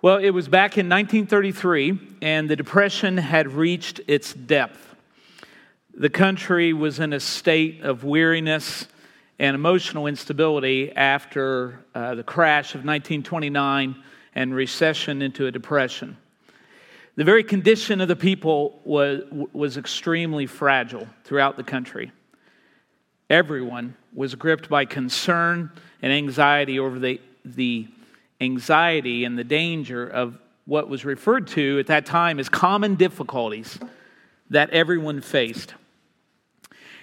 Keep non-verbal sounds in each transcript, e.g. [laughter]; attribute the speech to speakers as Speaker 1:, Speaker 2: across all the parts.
Speaker 1: Well, it was back in 1933, and the Depression had reached its depth. The country was in a state of weariness and emotional instability after uh, the crash of 1929 and recession into a depression. The very condition of the people was, was extremely fragile throughout the country. Everyone was gripped by concern and anxiety over the, the anxiety and the danger of what was referred to at that time as common difficulties that everyone faced.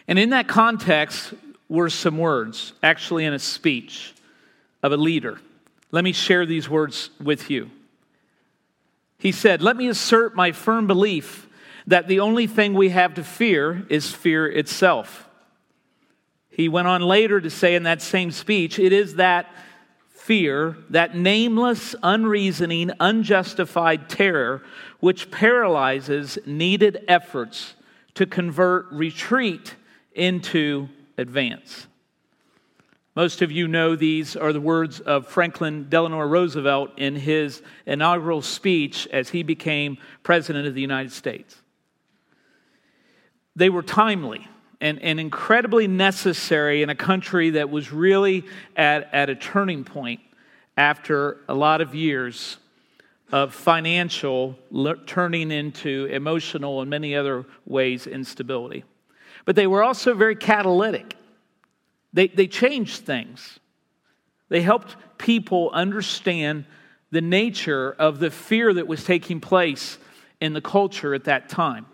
Speaker 1: And in that context were some words, actually in a speech of a leader. Let me share these words with you. He said, Let me assert my firm belief that the only thing we have to fear is fear itself. He went on later to say in that same speech, It is that fear, that nameless, unreasoning, unjustified terror, which paralyzes needed efforts to convert retreat into advance. Most of you know these are the words of Franklin Delano Roosevelt in his inaugural speech as he became President of the United States. They were timely and, and incredibly necessary in a country that was really at, at a turning point after a lot of years of financial le- turning into emotional and many other ways instability. But they were also very catalytic. They, they changed things. They helped people understand the nature of the fear that was taking place in the culture at that time.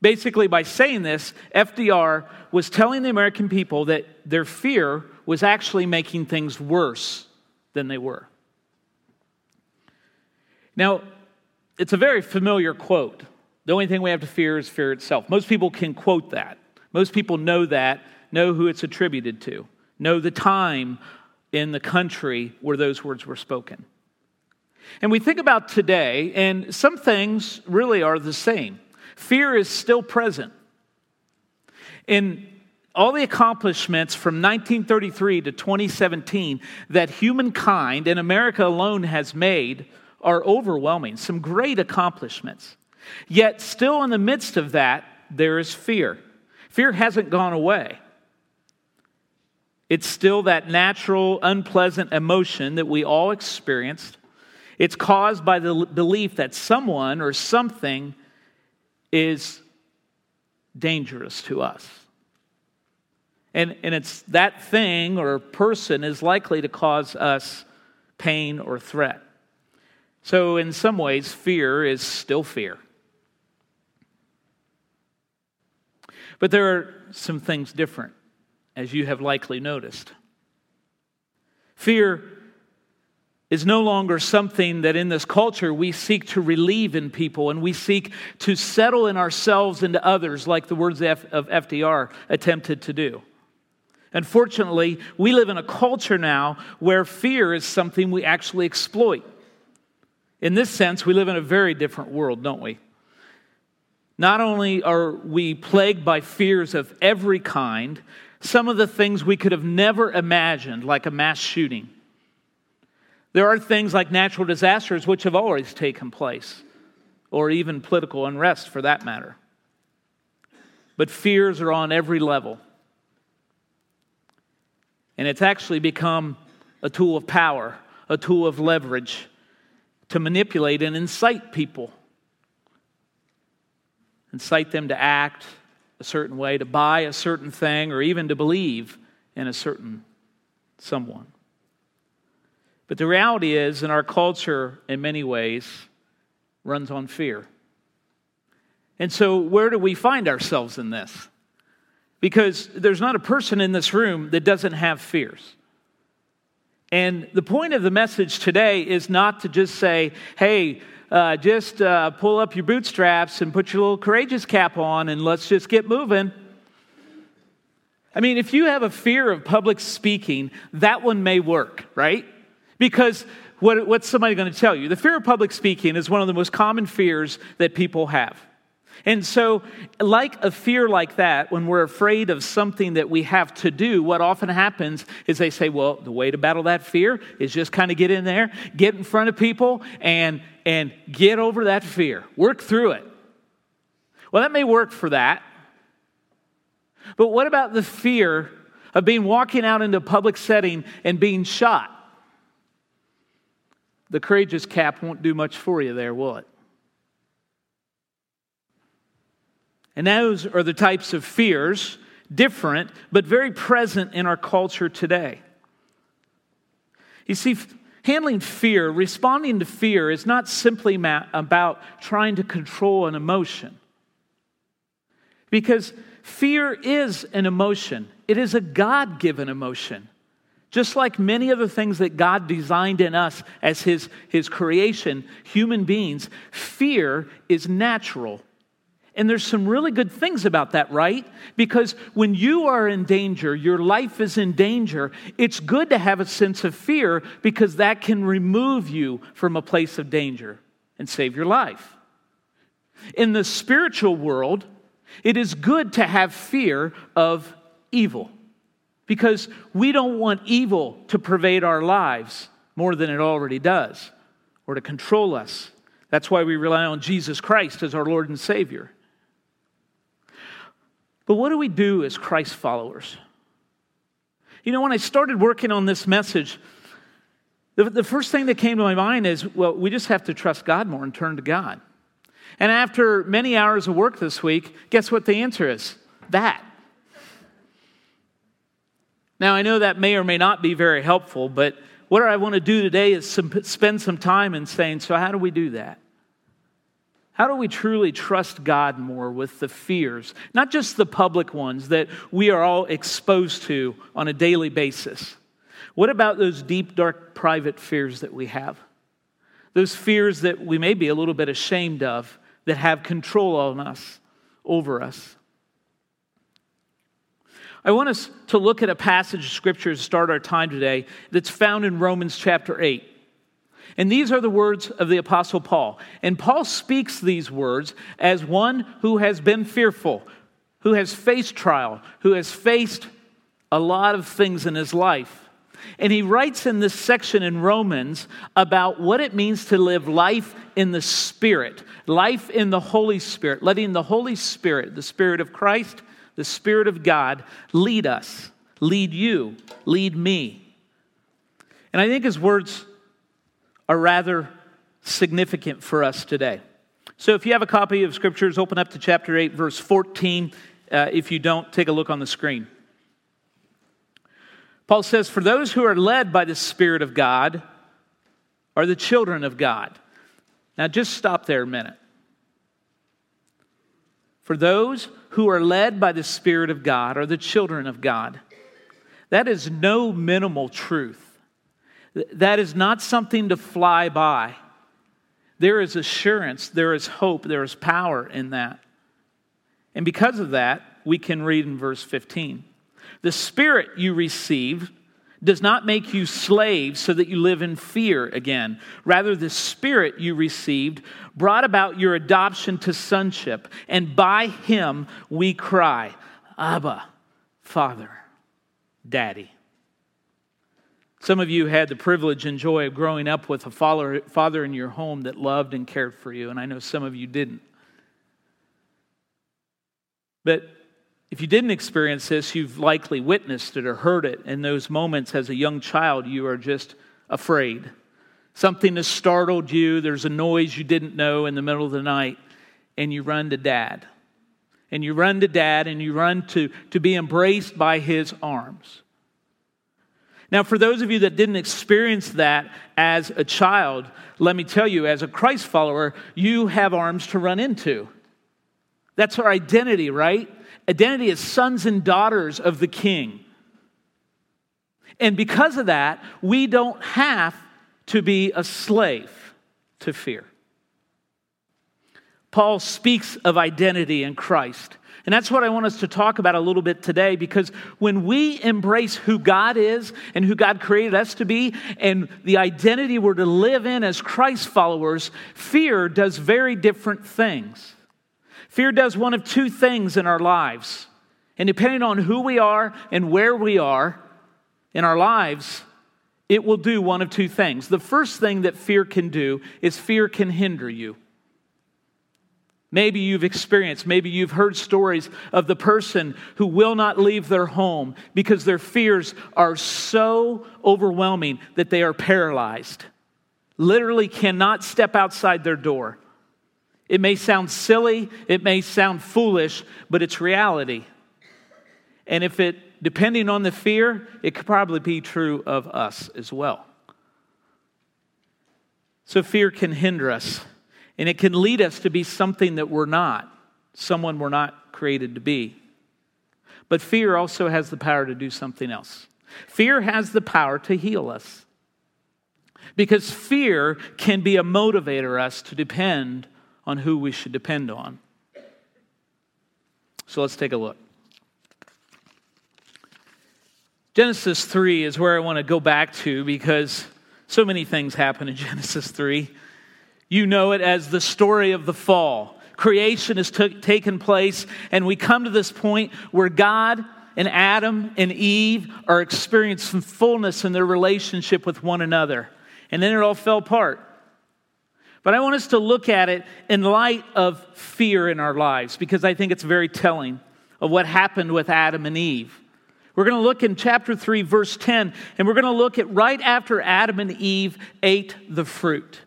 Speaker 1: Basically, by saying this, FDR was telling the American people that their fear was actually making things worse than they were. Now, it's a very familiar quote. The only thing we have to fear is fear itself. Most people can quote that. Most people know that, know who it's attributed to, know the time in the country where those words were spoken. And we think about today, and some things really are the same. Fear is still present. In all the accomplishments from 1933 to 2017 that humankind and America alone has made are overwhelming. Some great accomplishments. Yet, still in the midst of that, there is fear. Fear hasn't gone away. It's still that natural, unpleasant emotion that we all experienced. It's caused by the belief that someone or something is dangerous to us. And, and it's that thing or person is likely to cause us pain or threat. So, in some ways, fear is still fear. But there are some things different, as you have likely noticed. Fear is no longer something that in this culture we seek to relieve in people and we seek to settle in ourselves into others, like the words of FDR attempted to do. Unfortunately, we live in a culture now where fear is something we actually exploit. In this sense, we live in a very different world, don't we? Not only are we plagued by fears of every kind, some of the things we could have never imagined, like a mass shooting there are things like natural disasters which have always taken place, or even political unrest for that matter. But fears are on every level. And it's actually become a tool of power, a tool of leverage to manipulate and incite people. Incite them to act a certain way, to buy a certain thing, or even to believe in a certain someone. But the reality is, in our culture, in many ways, runs on fear. And so, where do we find ourselves in this? Because there's not a person in this room that doesn't have fears. And the point of the message today is not to just say, hey, uh, just uh, pull up your bootstraps and put your little courageous cap on and let's just get moving. I mean, if you have a fear of public speaking, that one may work, right? Because what, what's somebody going to tell you? The fear of public speaking is one of the most common fears that people have. And so, like a fear like that, when we're afraid of something that we have to do, what often happens is they say, well, the way to battle that fear is just kind of get in there, get in front of people, and, and get over that fear. Work through it. Well, that may work for that. But what about the fear of being walking out into a public setting and being shot? The courageous cap won't do much for you there, will it? And those are the types of fears, different, but very present in our culture today. You see, handling fear, responding to fear, is not simply about trying to control an emotion. Because fear is an emotion, it is a God given emotion. Just like many of the things that God designed in us as his, his creation, human beings, fear is natural. And there's some really good things about that, right? Because when you are in danger, your life is in danger, it's good to have a sense of fear because that can remove you from a place of danger and save your life. In the spiritual world, it is good to have fear of evil because we don't want evil to pervade our lives more than it already does or to control us. That's why we rely on Jesus Christ as our Lord and Savior. But what do we do as Christ followers? You know, when I started working on this message, the, the first thing that came to my mind is well, we just have to trust God more and turn to God. And after many hours of work this week, guess what the answer is? That. Now, I know that may or may not be very helpful, but what I want to do today is some, spend some time in saying, so how do we do that? How do we truly trust God more with the fears, not just the public ones that we are all exposed to on a daily basis? What about those deep, dark, private fears that we have? Those fears that we may be a little bit ashamed of, that have control on us, over us. I want us to look at a passage of scripture to start our time today that's found in Romans chapter 8. And these are the words of the Apostle Paul. And Paul speaks these words as one who has been fearful, who has faced trial, who has faced a lot of things in his life. And he writes in this section in Romans about what it means to live life in the Spirit, life in the Holy Spirit, letting the Holy Spirit, the Spirit of Christ, the Spirit of God, lead us, lead you, lead me. And I think his words are rather significant for us today. So if you have a copy of Scriptures, open up to chapter 8, verse 14. Uh, if you don't, take a look on the screen. Paul says, For those who are led by the Spirit of God are the children of God. Now just stop there a minute. For those who are led by the Spirit of God are the children of God. That is no minimal truth. That is not something to fly by. There is assurance, there is hope, there is power in that. And because of that, we can read in verse 15 The Spirit you received does not make you slaves so that you live in fear again. Rather, the Spirit you received brought about your adoption to sonship, and by Him we cry, Abba, Father, Daddy. Some of you had the privilege and joy of growing up with a father in your home that loved and cared for you, and I know some of you didn't. But if you didn't experience this, you've likely witnessed it or heard it. In those moments as a young child, you are just afraid. Something has startled you, there's a noise you didn't know in the middle of the night, and you run to dad. And you run to dad and you run to, to be embraced by his arms. Now, for those of you that didn't experience that as a child, let me tell you, as a Christ follower, you have arms to run into. That's our identity, right? Identity as sons and daughters of the king. And because of that, we don't have to be a slave to fear. Paul speaks of identity in Christ. And that's what I want us to talk about a little bit today because when we embrace who God is and who God created us to be and the identity we're to live in as Christ followers, fear does very different things. Fear does one of two things in our lives. And depending on who we are and where we are in our lives, it will do one of two things. The first thing that fear can do is fear can hinder you. Maybe you've experienced, maybe you've heard stories of the person who will not leave their home because their fears are so overwhelming that they are paralyzed. Literally cannot step outside their door. It may sound silly, it may sound foolish, but it's reality. And if it, depending on the fear, it could probably be true of us as well. So fear can hinder us, and it can lead us to be something that we're not, someone we're not created to be. But fear also has the power to do something else. Fear has the power to heal us. Because fear can be a motivator us to depend on who we should depend on. So let's take a look. Genesis 3 is where I want to go back to because so many things happen in [laughs] Genesis 3. You know it as the story of the fall. Creation has taken place, and we come to this point where God and Adam and Eve are experiencing fullness in their relationship with one another. And then it all fell apart. But I want us to look at it in light of fear in our lives because I think it's very telling of what happened with Adam and Eve. We're going to look in chapter 3, verse 10, and we're going to look at right after Adam and Eve ate the fruit.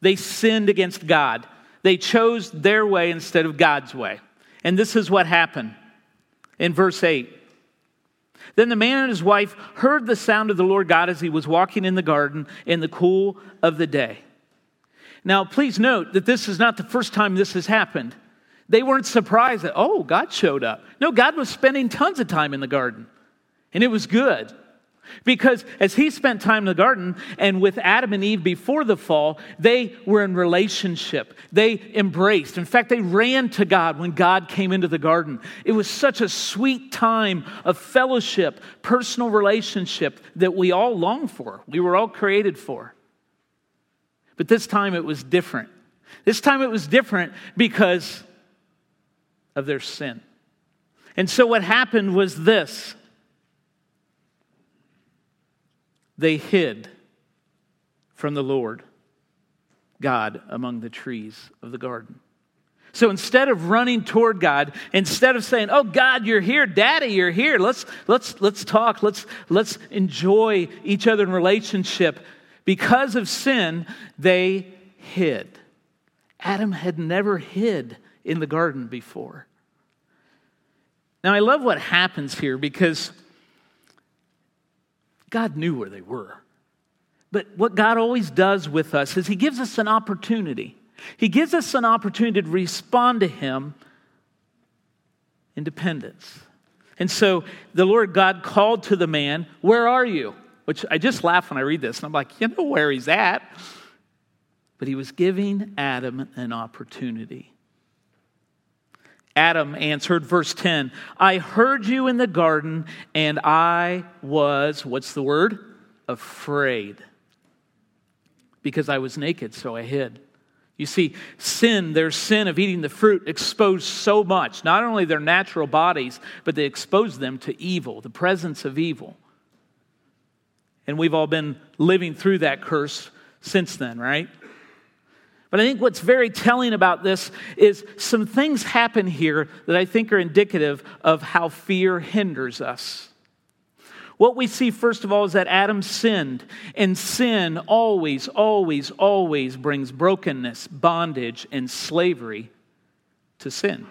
Speaker 1: They sinned against God, they chose their way instead of God's way. And this is what happened in verse 8. Then the man and his wife heard the sound of the Lord God as he was walking in the garden in the cool of the day. Now, please note that this is not the first time this has happened. They weren't surprised that, oh, God showed up. No, God was spending tons of time in the garden. And it was good. Because as he spent time in the garden and with Adam and Eve before the fall, they were in relationship. They embraced. In fact, they ran to God when God came into the garden. It was such a sweet time of fellowship, personal relationship that we all long for. We were all created for. But this time it was different. This time it was different because of their sin. And so what happened was this they hid from the Lord God among the trees of the garden. So instead of running toward God, instead of saying, "Oh God, you're here, Daddy, you're here. Let's let's let's talk. Let's let's enjoy each other in relationship." Because of sin, they hid. Adam had never hid in the garden before. Now I love what happens here because God knew where they were. But what God always does with us is He gives us an opportunity. He gives us an opportunity to respond to Him in dependence. And so the Lord God called to the man, Where are you? Which I just laugh when I read this, and I'm like, You know where he's at. But he was giving Adam an opportunity. Adam answered, verse 10 I heard you in the garden, and I was, what's the word? Afraid. Because I was naked, so I hid. You see, sin, their sin of eating the fruit, exposed so much, not only their natural bodies, but they exposed them to evil, the presence of evil. And we've all been living through that curse since then, right? But I think what's very telling about this is some things happen here that I think are indicative of how fear hinders us. What we see, first of all, is that Adam sinned, and sin always, always, always brings brokenness, bondage, and slavery to sin.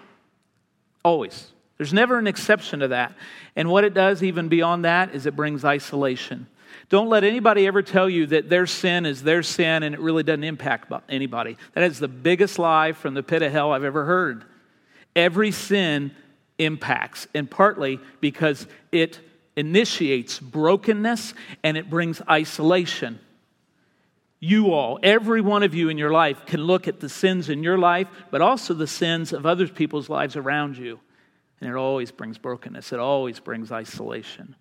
Speaker 1: Always. There's never an exception to that. And what it does, even beyond that, is it brings isolation. Don't let anybody ever tell you that their sin is their sin and it really doesn't impact anybody. That is the biggest lie from the pit of hell I've ever heard. Every sin impacts, and partly because it initiates brokenness and it brings isolation. You all, every one of you in your life, can look at the sins in your life, but also the sins of other people's lives around you. And it always brings brokenness, it always brings isolation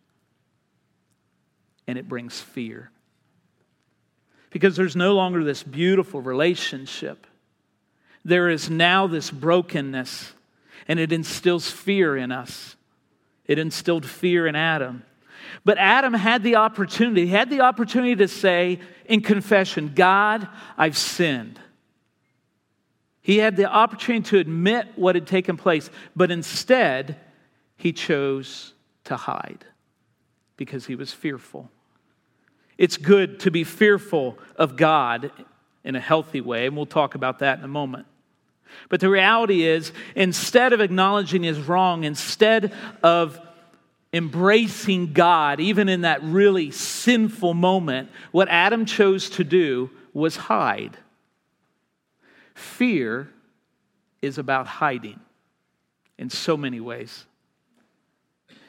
Speaker 1: and it brings fear. Because there's no longer this beautiful relationship. there is now this brokenness, and it instills fear in us. It instilled fear in Adam. But Adam had the opportunity, he had the opportunity to say in confession, God, I've sinned. He had the opportunity to admit what had taken place, but instead, he chose to hide because he was fearful. It's good to be fearful of God in a healthy way, and we'll talk about that in a moment. But the reality is, instead of acknowledging his wrong, instead of embracing God, even in that really sinful moment, what Adam chose to do was hide. Fear is about hiding in so many ways.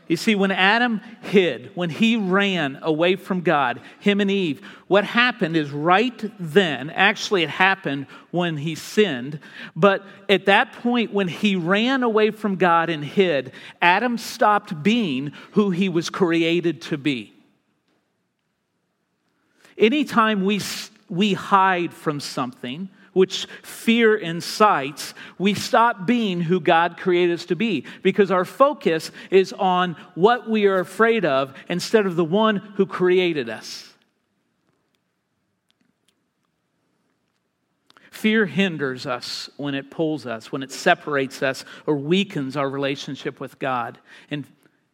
Speaker 1: You see, when Adam hid, when he ran away from God, him and Eve, what happened is right then, actually, it happened when he sinned, but at that point, when he ran away from God and hid, Adam stopped being who he was created to be. Anytime we, we hide from something, which fear incites, we stop being who God created us to be because our focus is on what we are afraid of instead of the one who created us. Fear hinders us when it pulls us, when it separates us or weakens our relationship with God. And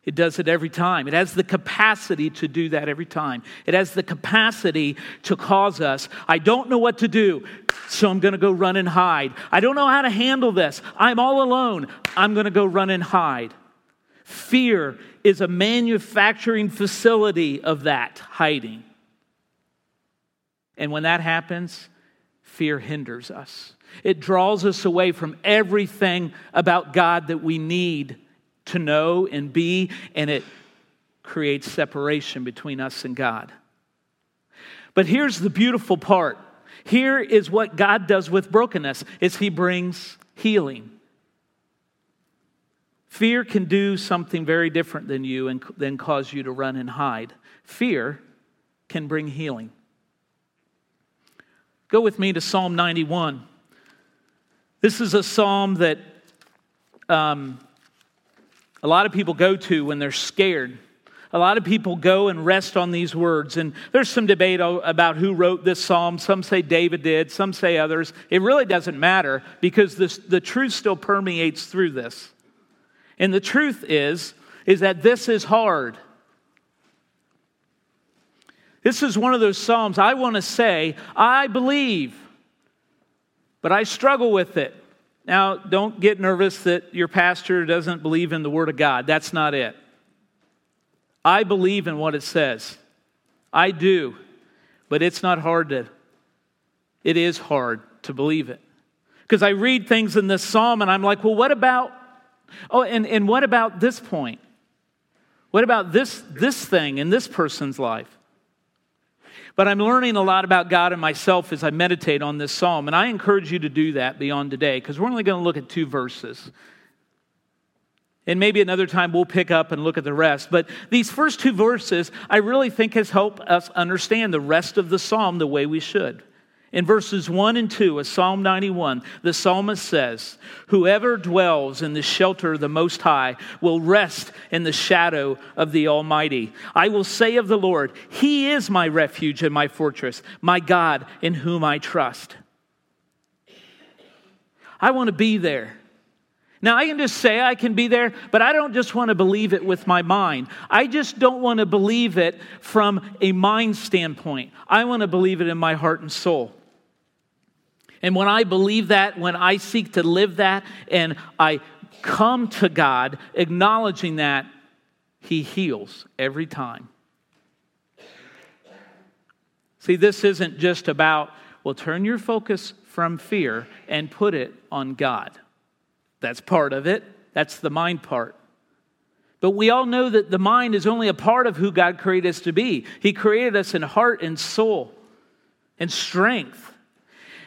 Speaker 1: it does it every time. It has the capacity to do that every time. It has the capacity to cause us, I don't know what to do, so I'm going to go run and hide. I don't know how to handle this. I'm all alone. I'm going to go run and hide. Fear is a manufacturing facility of that hiding. And when that happens, fear hinders us. It draws us away from everything about God that we need to know and be, and it creates separation between us and God. But here's the beautiful part. Here is what God does with brokenness is he brings healing. Fear can do something very different than you and then cause you to run and hide. Fear can bring healing. Go with me to Psalm 91. This is a psalm that um, a lot of people go to when they're scared. A lot of people go and rest on these words. And there's some debate about who wrote this psalm. Some say David did, some say others. It really doesn't matter because this, the truth still permeates through this. And the truth is, is that this is hard. This is one of those psalms I want to say, I believe, but I struggle with it. Now, don't get nervous that your pastor doesn't believe in the Word of God. That's not it. I believe in what it says. I do. But it's not hard to, it is hard to believe it. Because I read things in this psalm and I'm like, well, what about, oh, and, and what about this point? What about this, this thing in this person's life? But I'm learning a lot about God and myself as I meditate on this psalm. And I encourage you to do that beyond today because we're only going to look at two verses. And maybe another time we'll pick up and look at the rest. But these first two verses, I really think has helped us understand the rest of the psalm the way we should. In verses 1 and 2 of Psalm 91, the psalmist says, Whoever dwells in the shelter of the Most High will rest in the shadow of the Almighty. I will say of the Lord, He is my refuge and my fortress, my God in whom I trust. I want to be there. Now, I can just say I can be there, but I don't just want to believe it with my mind. I just don't want to believe it from a mind standpoint. I want to believe it in my heart and soul. And when I believe that, when I seek to live that, and I come to God acknowledging that, He heals every time. See, this isn't just about, well, turn your focus from fear and put it on God. That's part of it, that's the mind part. But we all know that the mind is only a part of who God created us to be. He created us in heart and soul and strength.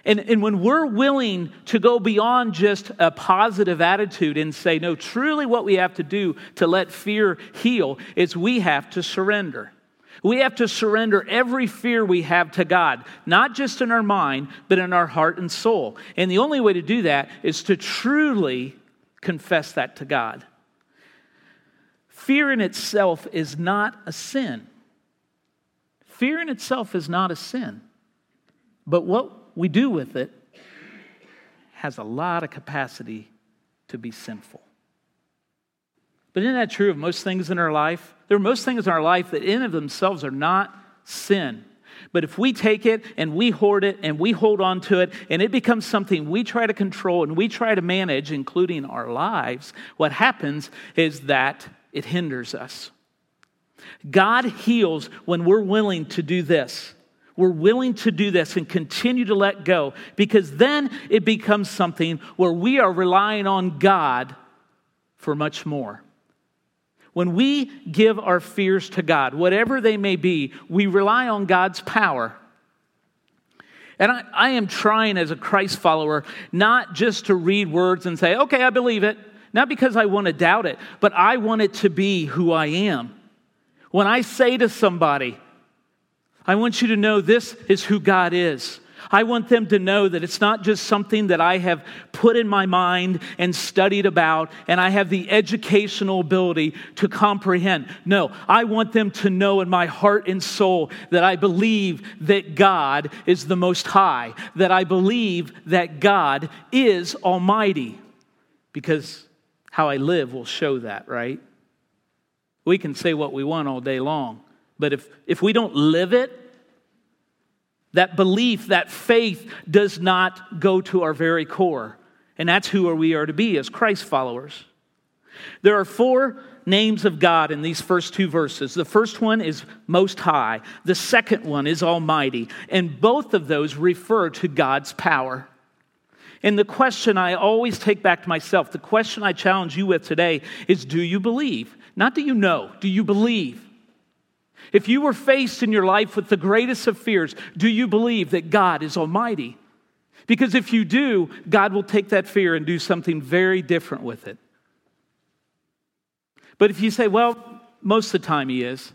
Speaker 1: And, and when we're willing to go beyond just a positive attitude and say, no, truly what we have to do to let fear heal is we have to surrender. We have to surrender every fear we have to God, not just in our mind, but in our heart and soul. And the only way to do that is to truly confess that to God. Fear in itself is not a sin. Fear in itself is not a sin. But what we do with it has a lot of capacity to be sinful. But isn't that true of most things in our life? There are most things in our life that in of themselves are not sin. But if we take it and we hoard it and we hold on to it and it becomes something we try to control and we try to manage, including our lives, what happens is that it hinders us. God heals when we're willing to do this. We're willing to do this and continue to let go because then it becomes something where we are relying on God for much more. When we give our fears to God, whatever they may be, we rely on God's power. And I, I, am trying as a Christ follower not just to read words and say, okay, I believe it, not because I want to doubt it, but I want it to be who I am. When I say to somebody, I want you to know this is who God is. I want them to know that it's not just something that I have put in my mind and studied about, and I have the educational ability to comprehend. No, I want them to know in my heart and soul that I believe that God is the Most High, that I believe that God is Almighty, because how I live will show that, right? We can say what we want all day long, but if, if we don't live it, that belief, that faith does not go to our very core. And that's who we are to be as Christ followers. There are four names of God in these first two verses. The first one is Most High, the second one is Almighty, and both of those refer to God's power. And the question I always take back to myself, the question I challenge you with today is do you believe? Not do you know, do you believe? If you were faced in your life with the greatest of fears, do you believe that God is Almighty? Because if you do, God will take that fear and do something very different with it. But if you say, well, most of the time He is,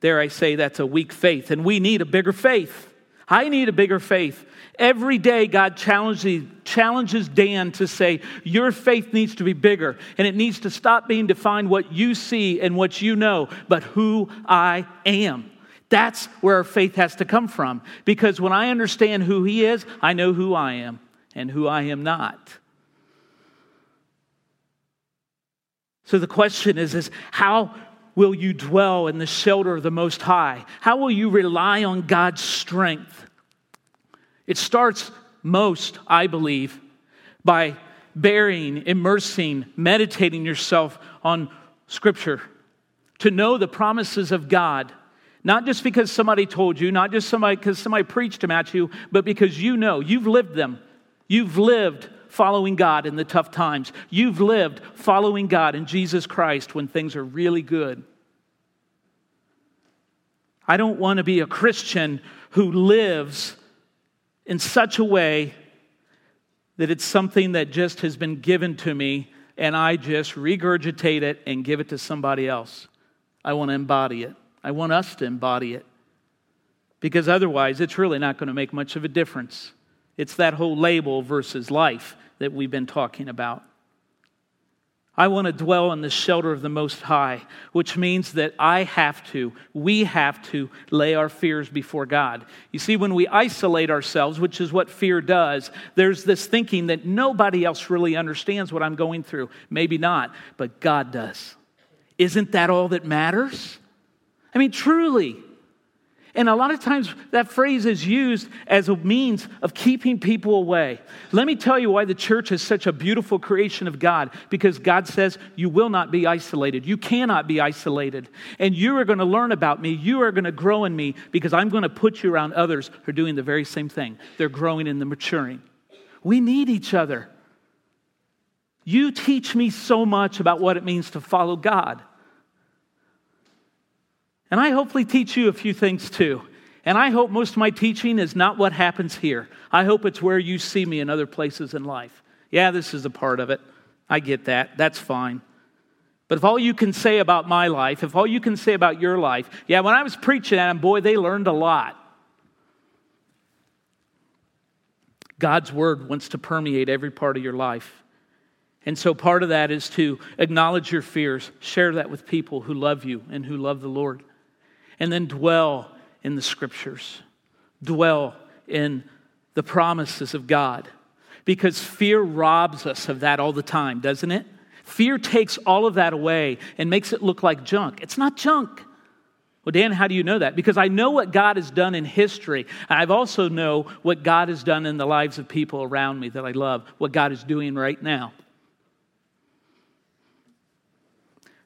Speaker 1: there I say that's a weak faith, and we need a bigger faith. I need a bigger faith. Every day, God challenges, Dan to say, Your faith needs to be bigger, and it needs to stop being defined what you see and what you know, but who I am. That's where our faith has to come from. Because when I understand who He is, I know who I am and who I am not. So the question is, is how will you dwell in the shelter of the Most High? How will you rely on God's strength? It starts most, I believe, by burying, immersing, meditating yourself on Scripture, to know the promises of God. Not just because somebody told you, not just somebody because somebody preached them at you, but because you know you've lived them. You've lived following God in the tough times. You've lived following God in Jesus Christ when things are really good. I don't want to be a Christian who lives in such a way that it's something that just has been given to me and I just regurgitate it and give it to somebody else. I want to embody it. I want us to embody it. Because otherwise, it's really not going to make much of a difference. It's that whole label versus life that we've been talking about. I want to dwell in the shelter of the Most High, which means that I have to, we have to lay our fears before God. You see, when we isolate ourselves, which is what fear does, there's this thinking that nobody else really understands what I'm going through. Maybe not, but God does. Isn't that all that matters? I mean, truly. And a lot of times that phrase is used as a means of keeping people away. Let me tell you why the church is such a beautiful creation of God because God says you will not be isolated. You cannot be isolated. And you are going to learn about me. You are going to grow in me because I'm going to put you around others who are doing the very same thing. They're growing and they're maturing. We need each other. You teach me so much about what it means to follow God. And I hopefully teach you a few things too. And I hope most of my teaching is not what happens here. I hope it's where you see me in other places in life. Yeah, this is a part of it. I get that. That's fine. But if all you can say about my life, if all you can say about your life, yeah, when I was preaching at them, boy, they learned a lot. God's word wants to permeate every part of your life. And so part of that is to acknowledge your fears, share that with people who love you and who love the Lord, and then dwell in the scriptures, dwell in the promises of God. Because fear robs us of that all the time, doesn't it? Fear takes all of that away and makes it look like junk. It's not junk. Well, Dan, how do you know that? Because I know what God has done in history. I've also know what God has done in the lives of people around me that I love, what God is doing right now.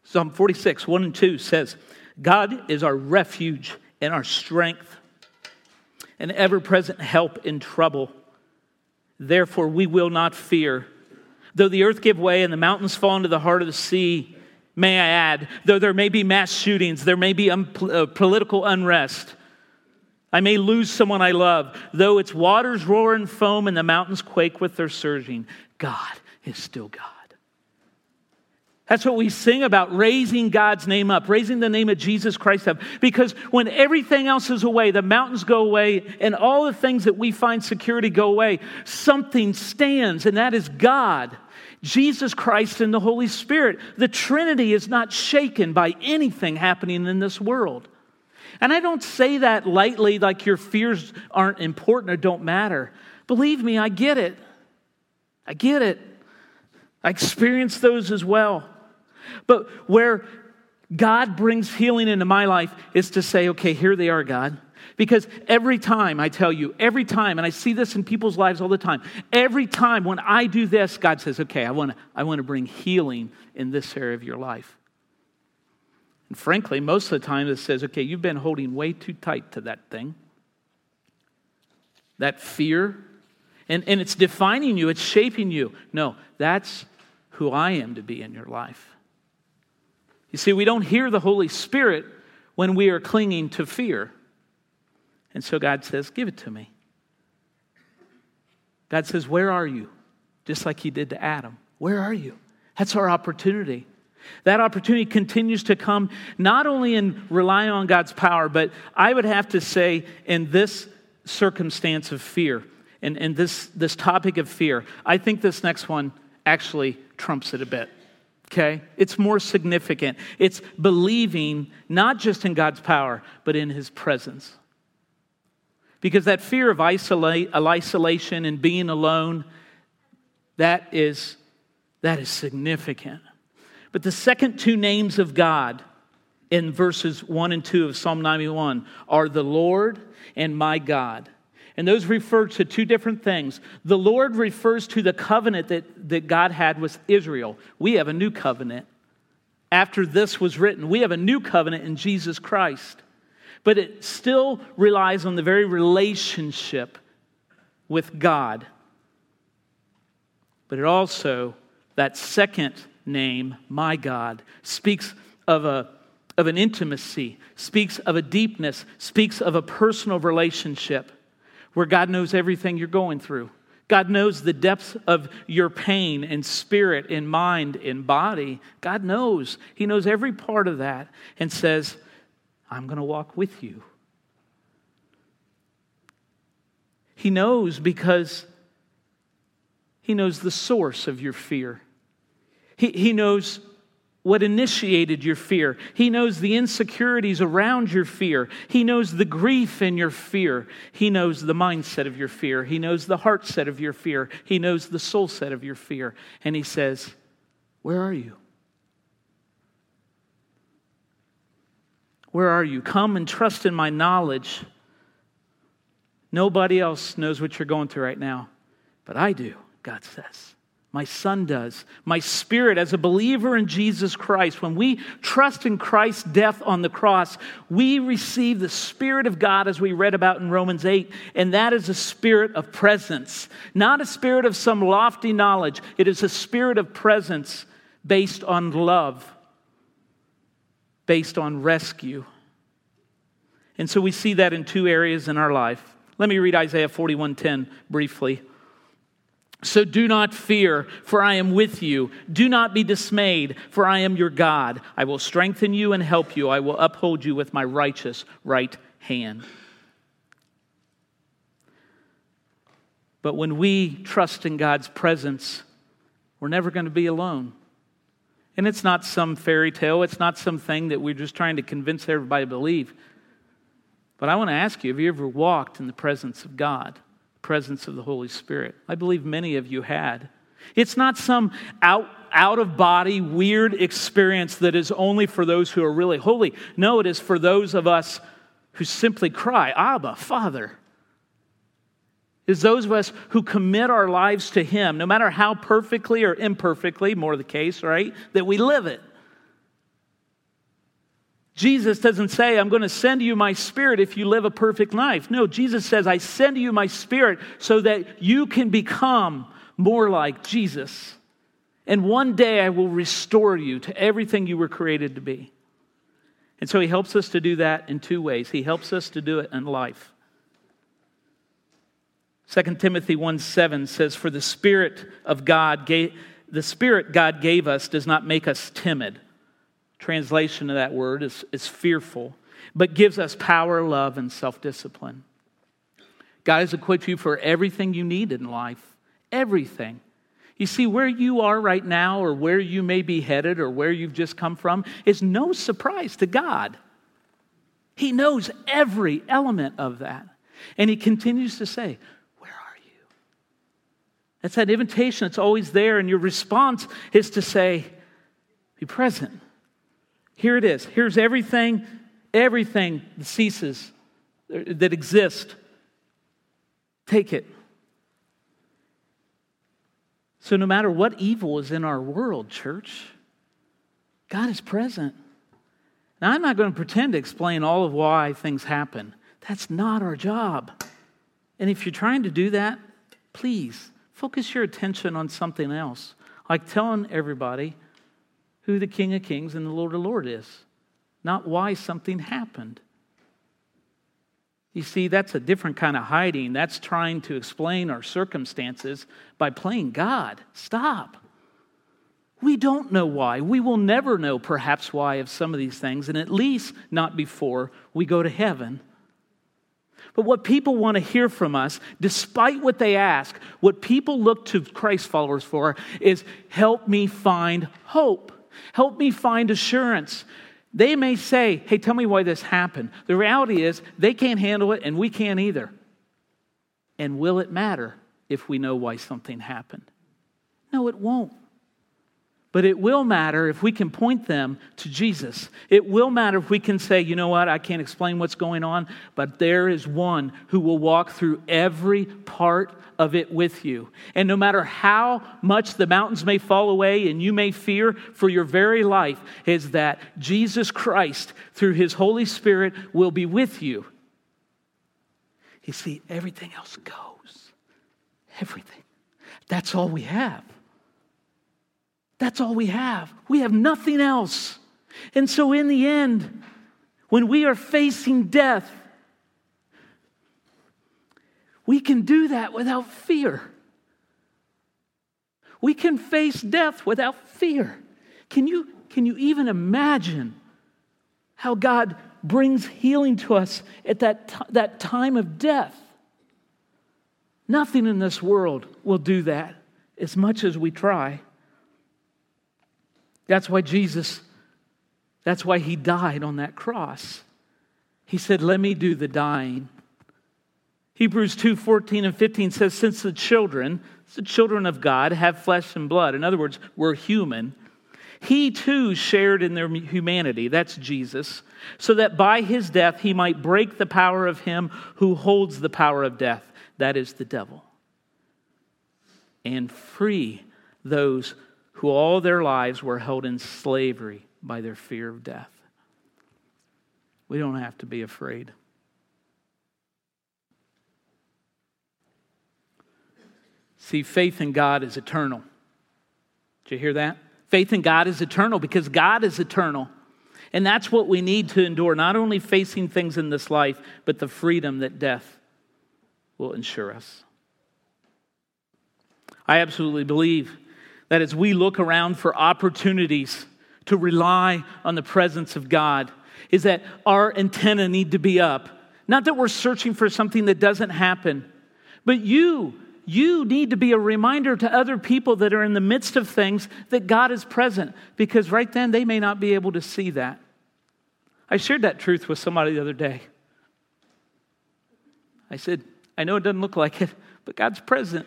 Speaker 1: Psalm 46, 1 and 2 says, God is our refuge and our strength, an ever present help in trouble. Therefore, we will not fear. Though the earth give way and the mountains fall into the heart of the sea, may I add, though there may be mass shootings, there may be un- uh, political unrest, I may lose someone I love, though its waters roar and foam and the mountains quake with their surging, God is still God. That's what we sing about raising God's name up, raising the name of Jesus Christ up. Because when everything else is away, the mountains go away, and all the things that we find security go away, something stands, and that is God. Jesus Christ and the Holy Spirit. The Trinity is not shaken by anything happening in this world. And I don't say that lightly, like your fears aren't important or don't matter. Believe me, I get it. I get it. I experience those as well. But where God brings healing into my life is to say, okay, here they are, God. Because every time, I tell you, every time, and I see this in people's lives all the time, every time when I do this, God says, okay, I want to I wanna bring healing in this area of your life. And frankly, most of the time it says, okay, you've been holding way too tight to that thing. That fear. And, and it's defining you, it's shaping you. No, that's who I am to be in your life. You see, we don't hear the Holy Spirit when we are clinging to fear. And so God says, Give it to me. God says, Where are you? Just like He did to Adam. Where are you? That's our opportunity. That opportunity continues to come not only in relying on God's power, but I would have to say in this circumstance of fear and, and this, this topic of fear, I think this next one actually trumps it a bit okay? It's more significant. It's believing not just in God's power, but in His presence. Because that fear of isolation and being alone, that is, that is significant. But the second two names of God in verses 1 and 2 of Psalm 91 are the Lord and my God. And those refer to two different things. The Lord refers to the covenant that, that God had with Israel. We have a new covenant. After this was written, we have a new covenant in Jesus Christ. But it still relies on the very relationship with God. But it also, that second name, my God, speaks of, a, of an intimacy, speaks of a deepness, speaks of a personal relationship where God knows everything you're going through. God knows the depths of your pain and spirit and mind and body. God knows. He knows every part of that and says, I'm going to walk with you. He knows because He knows the source of your fear. He, he knows what initiated your fear. He knows the insecurities around your fear. He knows the grief in your fear. He knows the mindset of your fear. He knows the heart set of your fear. He knows the soul set of your fear. And He says, Where are you? Where are you? Come and trust in my knowledge. Nobody else knows what you're going through right now, but I do, God says. My son does. My spirit, as a believer in Jesus Christ, when we trust in Christ's death on the cross, we receive the Spirit of God as we read about in Romans 8, and that is a spirit of presence, not a spirit of some lofty knowledge. It is a spirit of presence based on love, based on rescue. And so we see that in two areas in our life. Let me read Isaiah 41:10 briefly. So do not fear, for I am with you. Do not be dismayed, for I am your God. I will strengthen you and help you. I will uphold you with my righteous right hand. But when we trust in God's presence, we're never going to be alone. And it's not some fairy tale, it's not something that we're just trying to convince everybody to believe. But I want to ask you have you ever walked in the presence of God? Presence of the Holy Spirit. I believe many of you had. It's not some out, out of body, weird experience that is only for those who are really holy. No, it is for those of us who simply cry, Abba, Father. Is those of us who commit our lives to Him, no matter how perfectly or imperfectly, more the case, right, that we live it. Jesus doesn't say, I'm going to send you my spirit if you live a perfect life. No, Jesus says, I send you my spirit so that you can become more like Jesus. And one day I will restore you to everything you were created to be. And so he helps us to do that in two ways. He helps us to do it in life. 2 Timothy 1 7 says, For the Spirit of God gave, the Spirit God gave us does not make us timid translation of that word is, is fearful, but gives us power, love, and self discipline. God has equipped you for everything you need in life. Everything. You see, where you are right now, or where you may be headed, or where you've just come from, is no surprise to God. He knows every element of that. And He continues to say, Where are you? That's that invitation that's always there, and your response is to say, Be present. Here it is. Here's everything, everything that ceases, that exists. Take it. So, no matter what evil is in our world, church, God is present. Now, I'm not going to pretend to explain all of why things happen. That's not our job. And if you're trying to do that, please focus your attention on something else, like telling everybody who the King of Kings and the Lord of Lords is, not why something happened. You see, that's a different kind of hiding. That's trying to explain our circumstances by playing God. Stop. We don't know why. We will never know, perhaps, why of some of these things, and at least not before we go to heaven. But what people want to hear from us, despite what they ask, what people look to Christ followers for is help me find hope. Help me find assurance. They may say, Hey, tell me why this happened. The reality is, they can't handle it, and we can't either. And will it matter if we know why something happened? No, it won't. But it will matter if we can point them to Jesus. It will matter if we can say, you know what, I can't explain what's going on, but there is one who will walk through every part of it with you. And no matter how much the mountains may fall away and you may fear for your very life, is that Jesus Christ, through his Holy Spirit, will be with you. You see, everything else goes. Everything. That's all we have. That's all we have. We have nothing else. And so, in the end, when we are facing death, we can do that without fear. We can face death without fear. Can you, can you even imagine how God brings healing to us at that, t- that time of death? Nothing in this world will do that as much as we try. That's why Jesus, that's why he died on that cross. He said, Let me do the dying. Hebrews 2 14 and 15 says, Since the children, the children of God, have flesh and blood, in other words, we're human, he too shared in their humanity, that's Jesus, so that by his death he might break the power of him who holds the power of death, that is the devil, and free those who all their lives were held in slavery by their fear of death. We don't have to be afraid. See, faith in God is eternal. Did you hear that? Faith in God is eternal because God is eternal. And that's what we need to endure, not only facing things in this life, but the freedom that death will ensure us. I absolutely believe that as we look around for opportunities to rely on the presence of God, is that our antenna need to be up. Not that we're searching for something that doesn't happen, but you, you need to be a reminder to other people that are in the midst of things that God is present because right then they may not be able to see that. I shared that truth with somebody the other day. I said, I know it doesn't look like it, but God's present.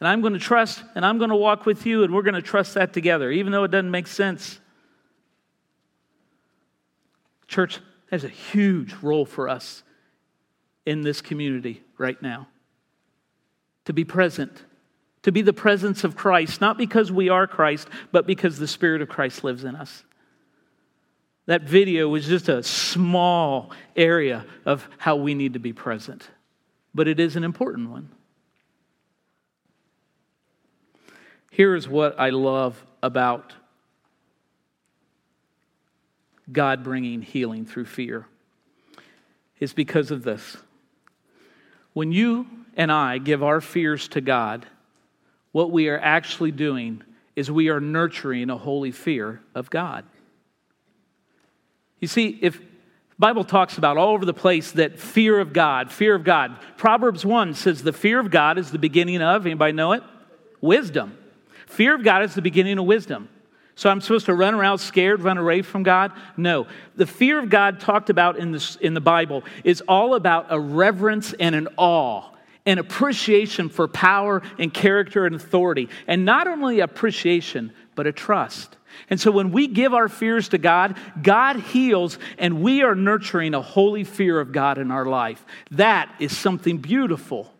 Speaker 1: And I'm going to trust and I'm going to walk with you and we're going to trust that together, even though it doesn't make sense. Church, has a huge role for us in this community right now. To be present, to be the presence of Christ, not because we are Christ, but because the Spirit of Christ lives in us. That video was just a small area of how we need to be present, but it is an important one. Here is what I love about God bringing healing through fear is because of this. When you and I give our fears to God, what we are actually doing is we are nurturing a holy fear of God. You see, if Bible talks about all over the place that fear of God, fear of God. Proverbs 1 says the fear of God is the beginning of, anybody know it? Wisdom. Fear of God is the beginning of wisdom. So I'm supposed to run around scared, run away from God? No. The fear of God talked about in, this, in the Bible is all about a reverence and an awe, an appreciation for power and character and authority. And not only appreciation, but a trust. And so when we give our fears to God, God heals, and we are nurturing a holy fear of God in our life. That is something beautiful.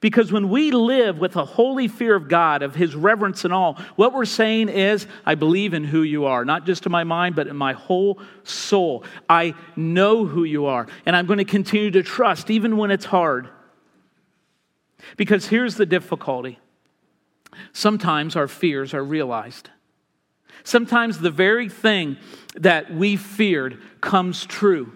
Speaker 1: Because when we live with a holy fear of God, of His reverence and all, what we're saying is, I believe in who you are, not just in my mind, but in my whole soul. I know who you are, and I'm going to continue to trust even when it's hard. Because here's the difficulty sometimes our fears are realized. Sometimes the very thing that we feared comes true.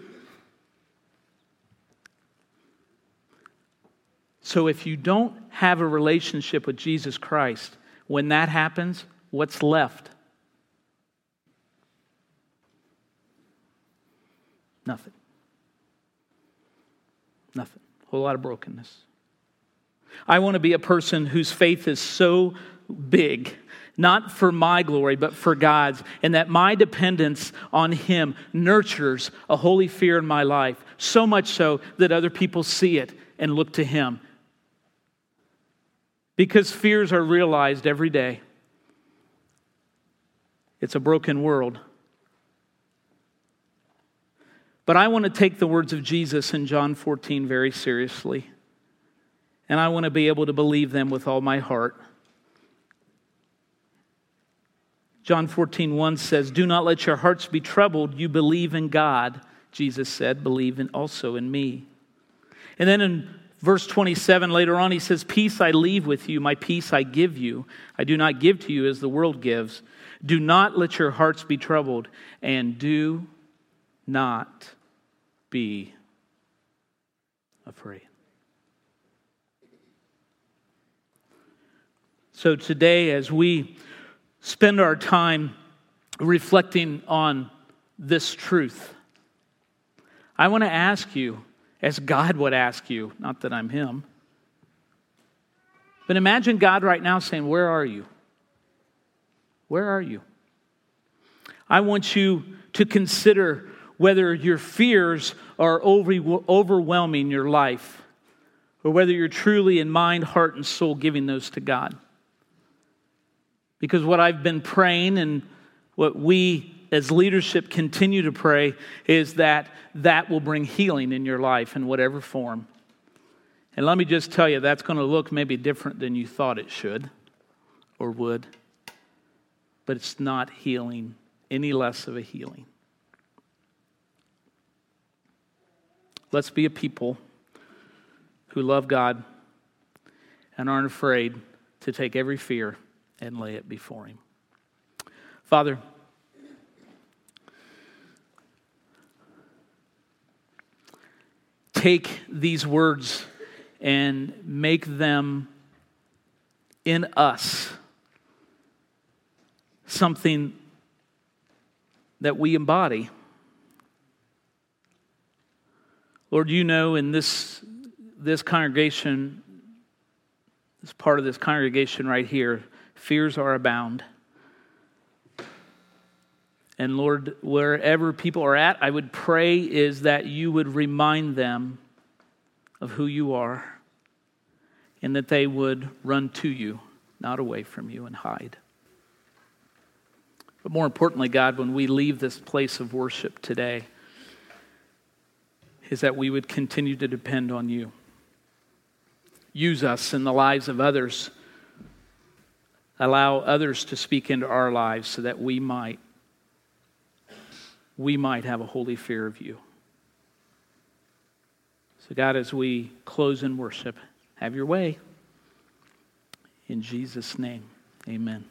Speaker 1: So if you don't have a relationship with Jesus Christ, when that happens, what's left? Nothing. Nothing. A whole lot of brokenness. I want to be a person whose faith is so big, not for my glory, but for God's, and that my dependence on Him nurtures a holy fear in my life, so much so that other people see it and look to Him because fears are realized every day. It's a broken world. But I want to take the words of Jesus in John 14 very seriously. And I want to be able to believe them with all my heart. John 14, 1 says, Do not let your hearts be troubled. You believe in God, Jesus said, believe in also in me. And then in Verse 27, later on, he says, Peace I leave with you, my peace I give you. I do not give to you as the world gives. Do not let your hearts be troubled, and do not be afraid. So today, as we spend our time reflecting on this truth, I want to ask you as God would ask you, not that I'm Him. But imagine God right now saying, Where are you? Where are you? I want you to consider whether your fears are overwhelming your life or whether you're truly in mind, heart, and soul giving those to God. Because what I've been praying and what we as leadership continue to pray is that that will bring healing in your life in whatever form. And let me just tell you, that's going to look maybe different than you thought it should or would, but it's not healing any less of a healing. Let's be a people who love God and aren't afraid to take every fear and lay it before Him. Father, take these words and make them in us something that we embody. Lord, you know in this, this congregation, this part of this congregation right here, fears are abound. And Lord, wherever people are at, I would pray is that you would remind them of who you are and that they would run to you, not away from you and hide. But more importantly, God, when we leave this place of worship today, is that we would continue to depend on you. Use us in the lives of others. Allow others to speak into our lives so that we might we might have a holy fear of you. So, God, as we close in worship, have your way. In Jesus' name, amen.